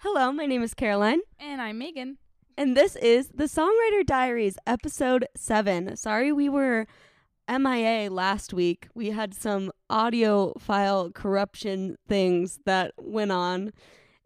Hello, my name is Caroline, And I'm Megan. and this is the Songwriter Diaries, episode 7. Sorry we were MIA last week. We had some audio file corruption things that went on,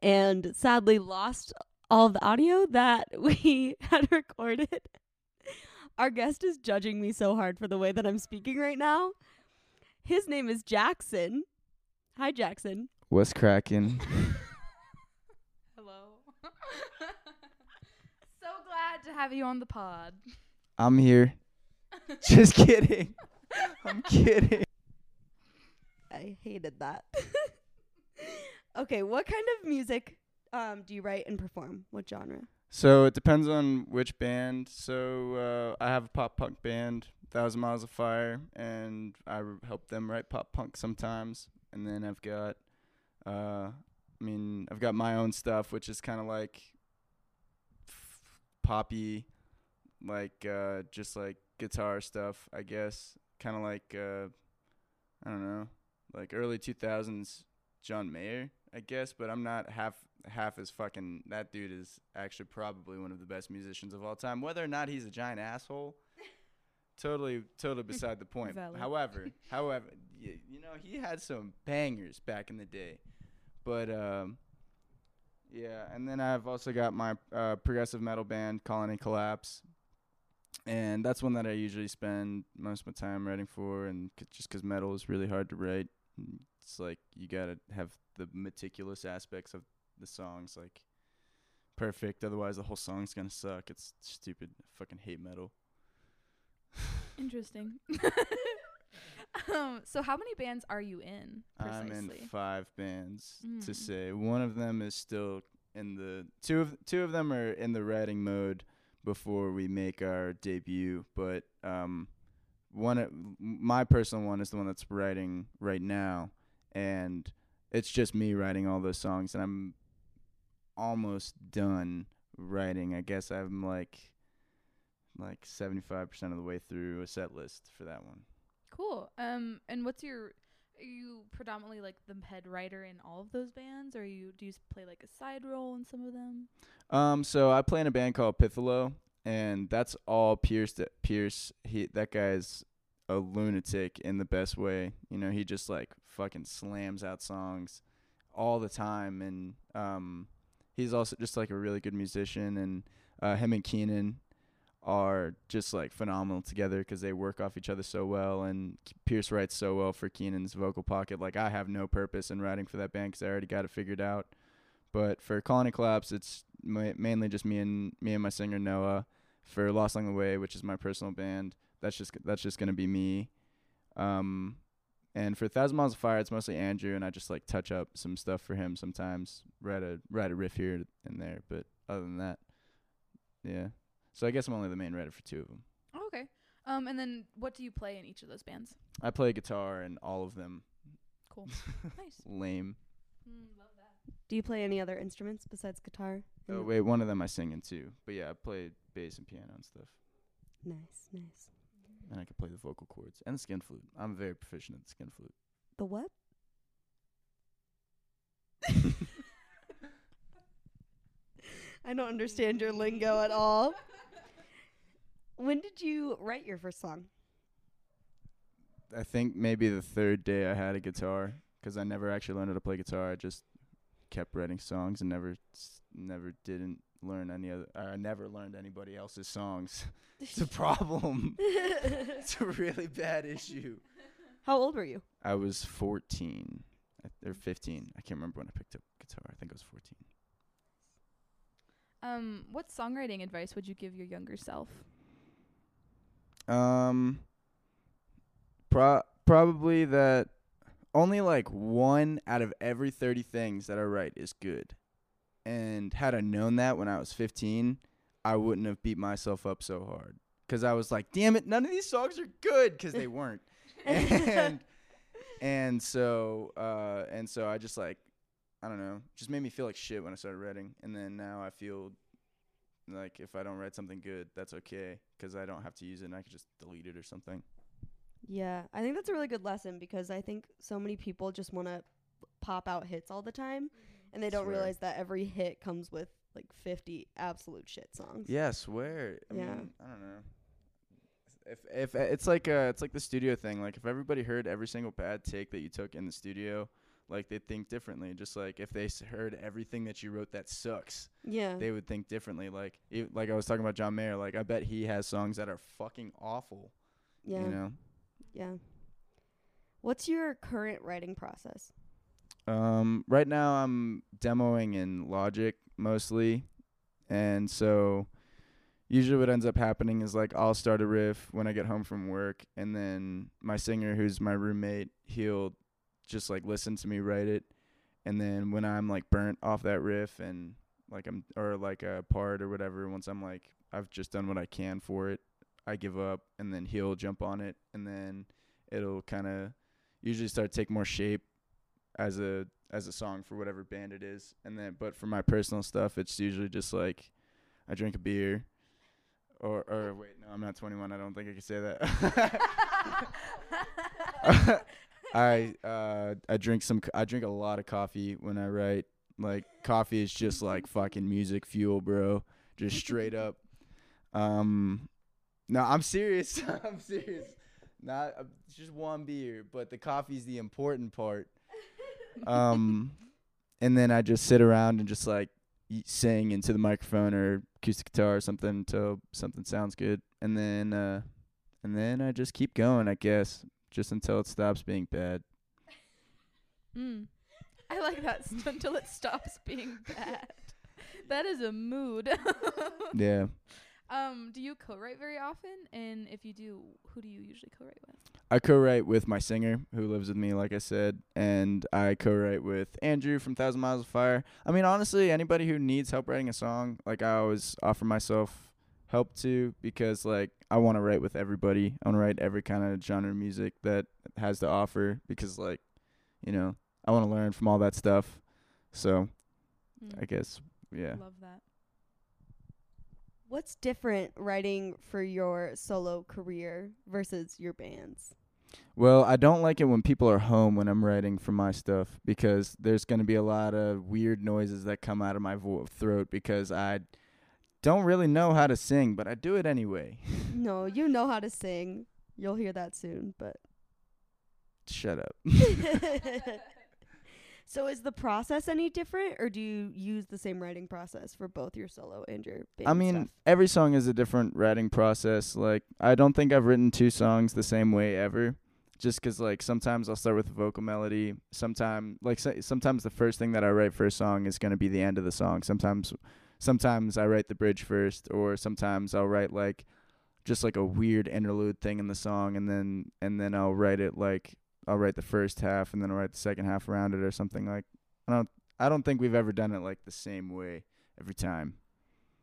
and sadly lost all the audio that we had recorded. Our guest is judging me so hard for the way that I'm speaking right now. His name is Jaxon. Hi, Jaxon. What's cracking? Hello. so glad to have you on the pod. I'm here. Just kidding. I'm kidding. I hated that. okay, what kind of music um, do you write and perform? What genre? So it depends on which band. So uh, I have a pop punk band, Thousand Miles of Fire, and I r- help them write pop punk sometimes. And then I've got, uh, I mean, I've got my own stuff, which is kind of like f- poppy, like uh, just like guitar stuff, I guess. Kind of like uh, I don't know, like early two thousands John Mayer, I guess. But I'm not half half as fucking. That dude is actually probably one of the best musicians of all time. Whether or not he's a giant asshole, totally, totally beside the point. Valid. However, however, y- you know, he had some bangers back in the day. But um, yeah, and then I've also got my uh, progressive metal band, Colony Collapse, and that's one that I usually spend most of my time writing for, and c- just 'cause metal is really hard to write. It's like you gotta have the meticulous aspects of the songs like perfect, otherwise the whole song's gonna suck. It's stupid. I fucking hate metal. Interesting. um, so how many bands are you in precisely? I'm in five bands to Mm. say. One of them is still in the two of two of them are in the writing mode before we make our debut, but um one o- m- my personal one is the one that's writing right now and it's just me writing all those songs and I'm almost done writing. I guess I'm like like 75% of the way through a set list for that one. Cool. Um, and what's your? Are you predominantly like the head writer in all of those bands, or you do you play like a side role in some of them? Um, so I play in a band called Piffalo, and that's all Pierce. That Pierce, he that guy's a lunatic in the best way. You know, he just like fucking slams out songs all the time, and um, he's also just like a really good musician. And uh, him and Keenan are just like phenomenal together because they work off each other so well. And Pierce writes so well for Keenan's vocal pocket. Like I have no purpose in writing for that band because I already got it figured out. But for Colony Collapse, it's ma- mainly just me and me and my singer Noah. For Lost Along the Way, which is my personal band, that's just that's just gonna be me. Um, and for Thousand Miles of Fire, it's mostly Andrew, and I just like touch up some stuff for him sometimes. Write a write a riff here and there, but other than that, yeah. So I guess I'm only the main writer for two of them. Oh, okay. Um, and then what do you play in each of those bands? I play guitar in all of them. Cool. nice. Lame. Mm, love that. Do you play any other instruments besides guitar? Oh and- wait, one of them I sing in too. But yeah, I play bass and piano and stuff. Nice, nice. and I can play the vocal cords and the skin flute. I'm very proficient at the skin flute. The what? I don't understand your lingo at all. When did you write your first song? I think maybe the third day I had a guitar 'cause I never actually learned how to play guitar. I just kept writing songs and never s- never didn't learn any other. I never learned anybody else's songs. it's a problem. it's a really bad issue. How old were you? I was 14 I- or 15. I can't remember when I picked up guitar. I think I was 14. Um, what songwriting advice would you give your younger self? Um, pro- probably that only like one out of every 30 things that I write is good. And had I known that when I was 15, I wouldn't have beat myself up so hard. Because I was like, damn it, none of these songs are good because they weren't. and and so uh and so I just like I don't know, just made me feel like shit when I started writing. And then now I feel like if I don't write something good, that's okay 'cause I don't have to use it and I can just delete it or something. Yeah, I think that's a really good lesson because I think so many people just want to pop out hits all the time. and they don't Swear. realize that every hit comes with like 50 absolute shit songs. Yeah, I swear. I Yeah. mean, I don't know. If if it's like uh it's like the studio thing. Like if everybody heard every single bad take that you took in the studio, like they'd think differently. Just like if they s- heard everything that you wrote that sucks, Yeah. they would think differently. Like e like I was talking about John Mayer. Like I bet he has songs that are fucking awful. yeah. You know. Yeah. What's your current writing process? Um, right now I'm demoing in Logic mostly, and so usually what ends up happening is like I'll start a riff when I get home from work, and then my singer, who's my roommate, he'll just like listen to me write it, and then when I'm like burnt off that riff and like I'm or like a part or whatever, once I'm like I've just done what I can for it, I give up, and then he'll jump on it, and then it'll kind of usually start to take more shape as a as a song for whatever band it is. And then but for my personal stuff it's usually just like i drink a beer or or wait no i'm not 21 i don't think i can say that i uh i drink some i drink a lot of coffee when i write. Like coffee is just like fucking music fuel bro. Just straight up. Um no i'm serious. I'm serious. Not uh, just one beer but the coffee's the important part. Um, and then I just sit around and just like sing into the microphone or acoustic guitar or something until something sounds good, and then uh, and then I just keep going, I guess, just until it stops being bad. Mm. I like that until it stops being bad. That is a mood. Yeah. um, do you co-write very often? And if you do, who do you usually co-write with? I co-write with my singer who lives with me, like I said, and I co-write with Andrew from Thousand Miles of Fire. I mean, honestly, anybody who needs help writing a song, like I always offer myself help to because like I want to write with everybody. I want to write every kind of genre of music that has to offer because like, you know, I want to learn from all that stuff. So Mm. I guess yeah. Love that. What's different writing for your solo career versus your bands? Well, I don't like it when people are home when I'm writing for my stuff because there's going to be a lot of weird noises that come out of my vo- throat because I don't really know how to sing, but I do it anyway. no, you know how to sing. You'll hear that soon, but Shut up. So is the process any different or do you use the same writing process for both your solo and your band I mean, stuff? every song is a different writing process. Like, I don't think I've written two songs the same way ever. Just 'cause like, sometimes I'll start with a vocal melody. Sometime, like, so, sometimes the first thing that I write for a song is going to be the end of the song. Sometimes, sometimes I write the bridge first, or sometimes I'll write, like, just like a weird interlude thing in the song, and then, and then I'll write it, like, I'll write the first half, and then I'll write the second half around it, or something like, I don't, I don't think we've ever done it, like, the same way every time.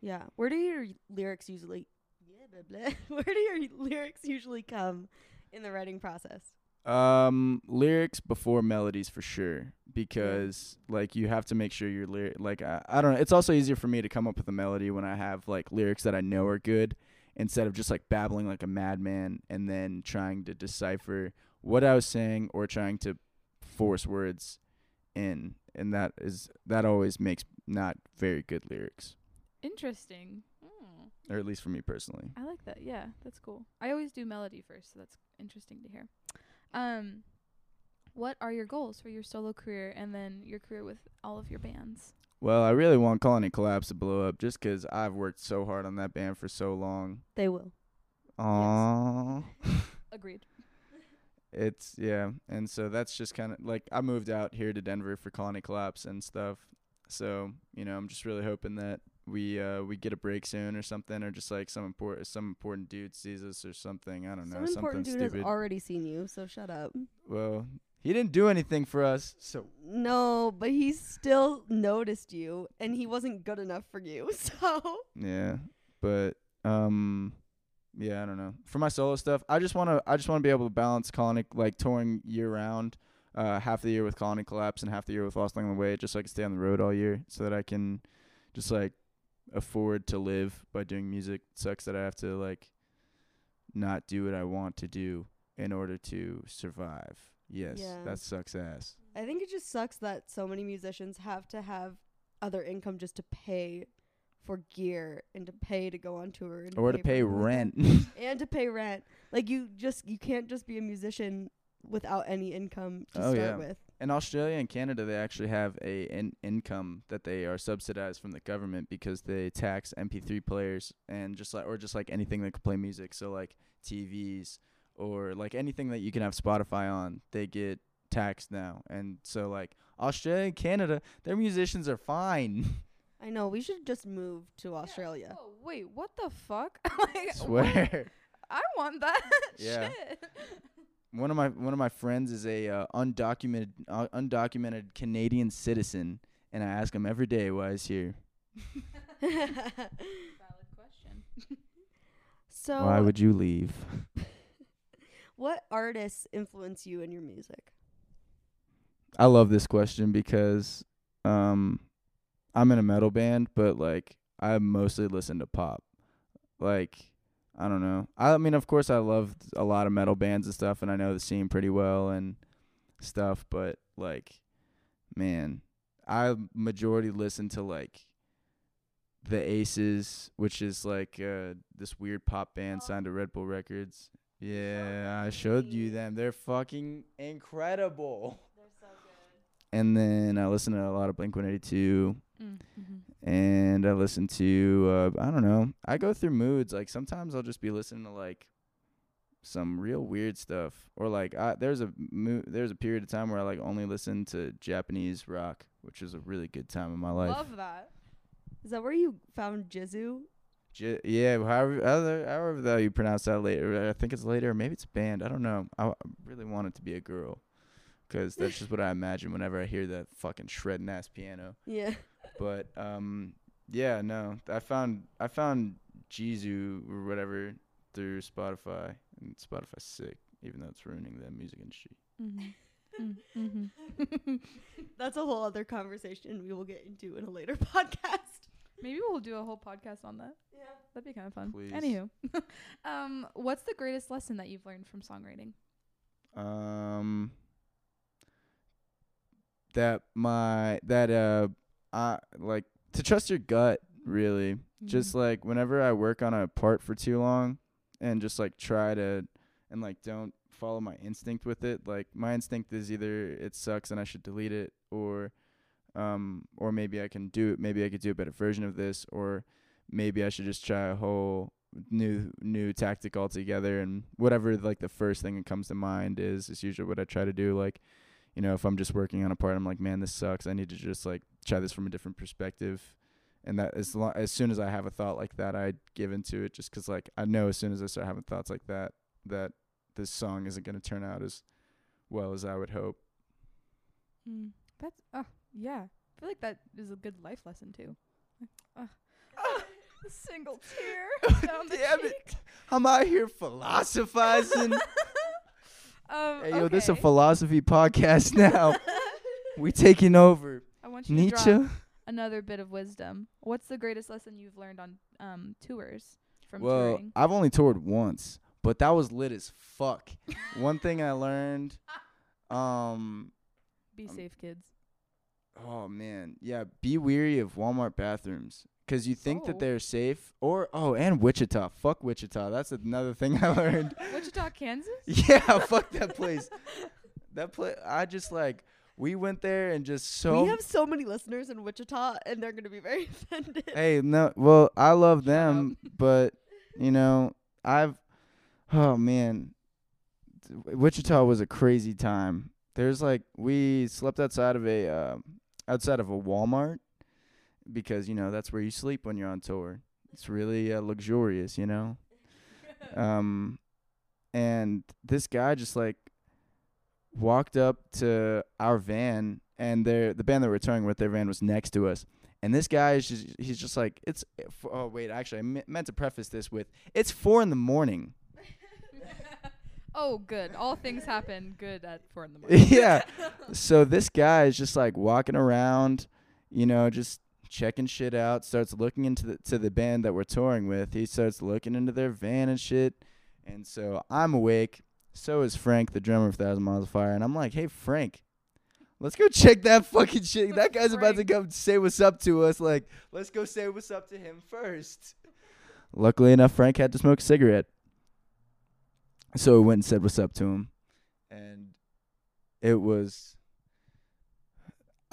Yeah. Where do your lyrics usually yeah, blah, blah. Where do your lyrics usually come in the writing process? Um, lyrics before melodies for sure because like you have to make sure your lyric like I, I don't know. It's also easier for me to come up with a melody when I have like lyrics that I know are good instead of just like babbling like a madman and then trying to decipher what I was saying or trying to force words in and that is that always makes not very good lyrics Interesting. Hmm. or at least for me personally. I like that. Yeah, that's cool. I always do melody first, so that's interesting to hear. Um, what are your goals for your solo career and then your career with all of your bands? Well, I really want Colony Collapse to blow up just 'cause I've worked so hard on that band for so long. They will. Aww. Agreed. It's yeah, and so that's just kind of like I moved out here to Denver for Colony Collapse and stuff. So you know, I'm just really hoping that we uh we get a break soon or something, or just like some important some important dude sees us or something. I don't know, Some important something dude stupid. has already seen you, so shut up. well, he didn't do anything for us, so No, but he still noticed you and he wasn't good enough for you. So yeah. But um, yeah, I don't know. For my solo stuff, I just wanna I just wanna be able to balance Colony like touring year round. uh, half the year with Colony Collapse and half the year with Lost Along the Way, just so I can stay on the road all year, so that I can just like afford to live by doing music. It sucks that I have to like not do what I want to do in order to survive. Yes, Yeah. that sucks ass. I think it just sucks that so many musicians have to have other income just to pay for gear and to pay to go on tour and or to pay rent. and to pay rent. Like you just you can't just be a musician without any income to Oh, start yeah. with. In Australia and Canada, they actually have a in- income that they are subsidized from the government because they tax MP3 players and just like or just like anything that could play music. So like TVs or like anything that you can have Spotify on, they get taxed now. And so like Australia and Canada, their musicians are fine. I know we should just move to Australia. Oh wait, what the fuck? like, what? Swear. I want that. Yeah. Shit. One of my one of my friends is a uh, undocumented uh, undocumented Canadian citizen, and I ask him every day why he's here. Valid question. so why would you leave? what artists influence you in your music? I love this question because um I'm in a metal band, but like I mostly listen to pop. Like I don't know. I mean, of course I love a lot of metal bands and stuff and I know the scene pretty well and stuff, but like man, I majority listen to like the Aces, which is like uh this weird pop band signed to Red Bull Records. Yeah, I showed you them. They're fucking incredible and then I listen to a lot of Blink 182, Mm, mhm. and I listen to uh, I don't know. I go through moods. Like sometimes I'll just be listening to like some real weird stuff, or like I, there's a mo- there's a period of time where I like only listen to Japanese rock, which is a really good time in my life. Love that. Is that where you found Jizue? J- yeah, however, however, however the you pronounce that later. I think it's later, maybe it's a band. I don't know. I, I really want it to be a girl, 'cause that's just what I imagine whenever I hear that fucking shredding ass piano. Yeah. But um yeah no i found i found jizue or whatever through spotify and spotify's sick even though it's ruining the music industry Mm-hmm. mm, mm-hmm. That's a whole other conversation we will get into in a later podcast. Maybe we'll do a whole podcast on that. Yeah. That'd be kind of fun. Please. Anywho, um, what's the greatest lesson that you've learned from songwriting? um that my that uh i like to trust your gut really. Just like whenever i work on a part for too long and just like try to and like don't follow my instinct with it like my instinct is either it sucks and i should delete it or um or maybe i can do it maybe i could do a better version of this or maybe i should just try a whole new new tactic altogether and whatever like the first thing that comes to mind is is usually what i try to do like you know if i'm just working on a part i'm like man this sucks i need to just like try this from a different perspective and that as long, as soon as I have a thought like that, I give into it just 'cause like I know as soon as I start having thoughts like that, that this song isn't gonna turn out as well as I would hope. Mm. That's uh yeah. I feel like that is a good life lesson too. Like, uh, a single tear down the Damn cheek. it! I'm out here philosophizing. Um, hey yo, this is a philosophy podcast now. we taking over. I want you to drop Nietzsche. another bit of wisdom. What's the greatest lesson you've learned on um tours from Well, touring? I've only toured once, but that was lit as fuck. One thing I learned, um, Be um, safe, kids. Oh man, yeah. Be weary of Walmart bathrooms because you think Oh. that they're safe. Or oh, and Wichita. Fuck Wichita. That's another thing I learned. Wichita, Kansas. yeah, fuck that place. That place. I just like we went there and just so. we have so many listeners in Wichita, and they're gonna be very offended. hey, no. Well, I love them, but you know, I've. Oh man, Wichita was a crazy time. There's like we slept outside of a uh, outside of a Walmart because you know that's where you sleep when you're on tour. It's really uh, luxurious, you know. Um, and this guy just like walked up to our van, and their the band that we're touring with, their van was next to us. And this guy is just he's just like it's oh wait actually I me- meant to preface this with it's four in the morning oh, good. All things happen good at four in the morning. yeah. So this guy is just like walking around, you know, just checking shit out. Starts looking into the to the band that we're touring with. He starts looking into their van and shit. And so I'm awake. So is Frank, the drummer of Thousand Miles of Fire. And I'm like, hey Frank, Let's go check that fucking shit. That guy's about to come say what's up to us. Like, let's go say what's up to him first. Luckily enough, Frank had to smoke a cigarette. So we went and said what's up to him. And it was.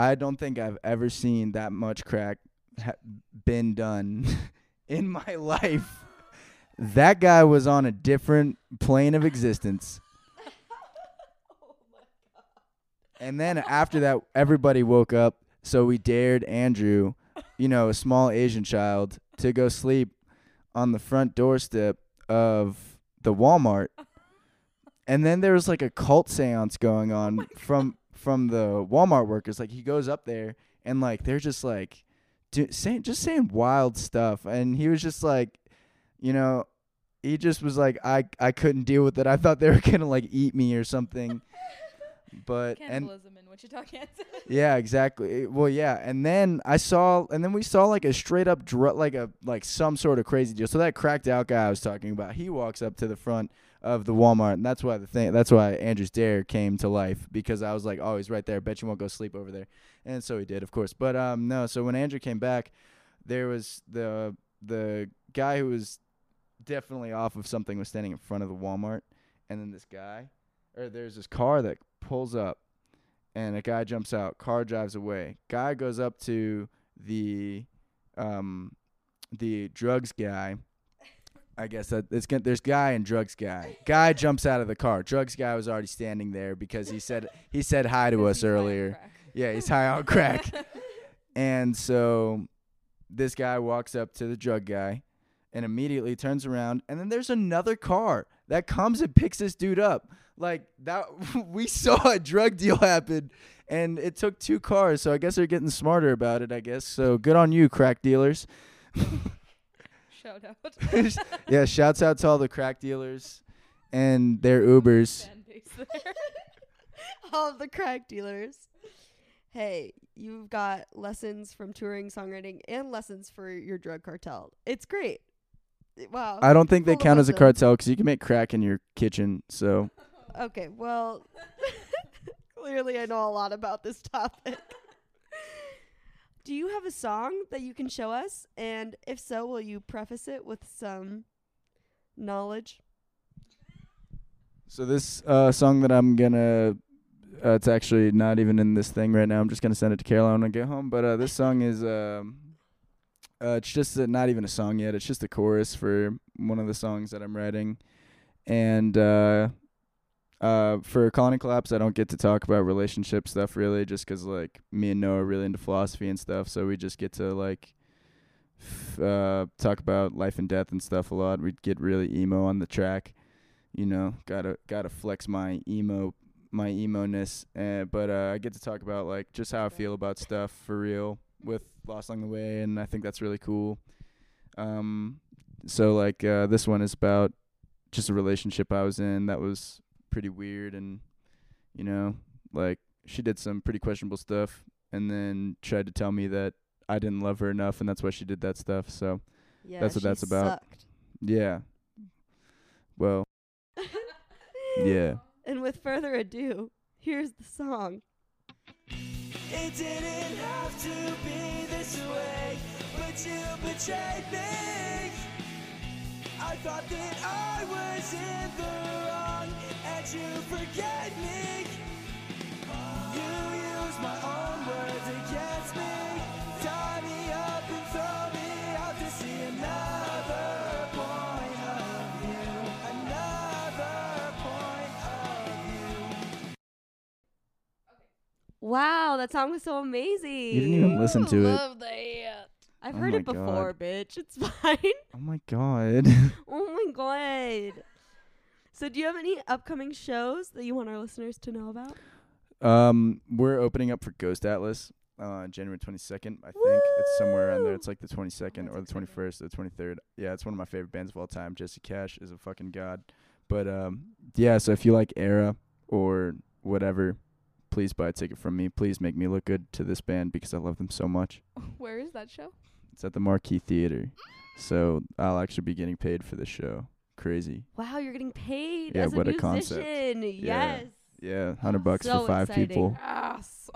I don't think I've ever seen that much crack ha- been done in my life. That guy was on a different plane of existence. And then after that, everybody woke up. So we dared Andrew, you know, a small Asian child, to go sleep on the front doorstep of the Walmart. And then there was like a cult seance going on oh from from the Walmart workers. Like he goes up there and like they're just like do, saying just saying wild stuff. And he was just like, you know, he just was like, I I couldn't deal with it. I thought they were gonna like eat me or something. But and Cannibalism in Wichita, Kansas. yeah, exactly. Well, yeah, and then I saw, and then we saw like a straight up dr- like a like some sort of crazy deal. So that cracked out guy I was talking about, he walks up to the front of the Walmart, and that's why the thing, that's why Andrew's dare came to life because I was like, oh, he's right there. Bet you won't go sleep over there, and so he did, of course. But um, no. So when Andrew came back, there was the the guy who was definitely off of something was standing in front of the Walmart, and then this guy, or there's this car that pulls up and a guy jumps out. Car drives away. Guy goes up to the um the drugs guy. I guess that it's gonna, there's guy and drugs guy. Guy jumps out of the car. Drugs guy was already standing there because he said he said hi to us He's high on earlier. Yeah, he's high on crack. And so this guy walks up to the drug guy and immediately turns around and then there's another car that comes and picks this dude up. Like that we saw a drug deal happen and it took two cars, so I guess they're getting smarter about it, I guess. So good on you, crack dealers. Shout out. yeah, shouts out to all the crack dealers and their Ubers. Fan base there. all of the crack dealers. Hey, you've got lessons from touring, songwriting, and lessons for your drug cartel. It's great. Wow. I don't think they Full count as a lessons. cartel because you can make crack in your kitchen. So Okay, well, clearly I know a lot about this topic. Do you have a song that you can show us? And if so, will you preface it with some knowledge? So this uh, song that I'm gonna, uh, it's actually not even in this thing right now. I'm just gonna send it to Caroline when I get home. But uh, this song is, um, uh, it's just uh not even a song yet. It's just a chorus for one of the songs that I'm writing, and uh, for Colony Collapse, I don't get to talk about relationship stuff really, just 'cause like me and Noah are really into philosophy and stuff. So we just get to like. F- uh, talk about life and death and stuff a lot. We get really emo on the track you know gotta gotta flex my emo my emo ness uh, but uh, i get to talk about like just how i feel about stuff for real with lost along the way and i think that's really cool um so like uh this one is about just a relationship i was in that was pretty weird and you know like she did some pretty questionable stuff and then tried to tell me that i didn't love her enough and that's why she did that stuff so Yeah, That's what she that's about. sucked. yeah well yeah And with further ado, here's the song. It didn't have to be this way, but you betrayed me. I thought that I was in the wrong, and you forget me. You used my own words against me, tie me up and throw me out to see another point of view, another point of view. Wow, that song was so amazing. You didn't even listen to it. Love that. I've Oh heard my it before, God. bitch. It's fine. Oh my god. oh my god. So, do you have any upcoming shows that you want our listeners to know about? um, we're opening up for Ghost Atlas uh January 22nd. I think it's somewhere around there. It's like the 22nd or the exciting. 21st or the 23rd. Yeah, it's one of my favorite bands of all time. Jesse Cash is a fucking god. But um, yeah. So if you like Erra or whatever, please buy a ticket from me. Please make me look good to this band because I love them so much. Where is that show? It's at the Marquee Theater, so I'll actually be getting paid for this show. Crazy. Wow, you're getting paid Yeah, as a what a musician. concept. Yeah. Yes. Yeah, hundred bucks So for five exciting. people. Yes.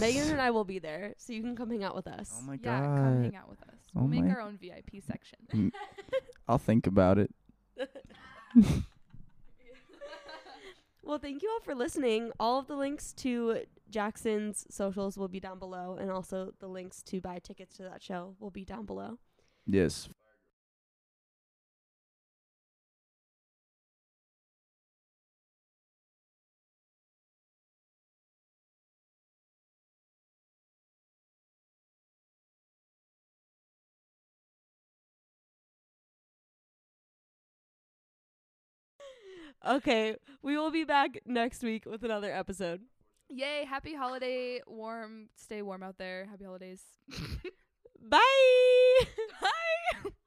Megan and I will be there, so you can come hang out with us. Oh my yeah, god. come hang out with us. We'll Oh make our own VIP section. Mm. I'll think about it. Well, thank you all for listening. All of the links to Jaxon's socials will be down below, and also the links to buy tickets to that show will be down below. Yes. Okay, we will be back next week with another episode. Yay! Happy holiday, warm. Stay warm out there. Happy holidays. Bye. Bye.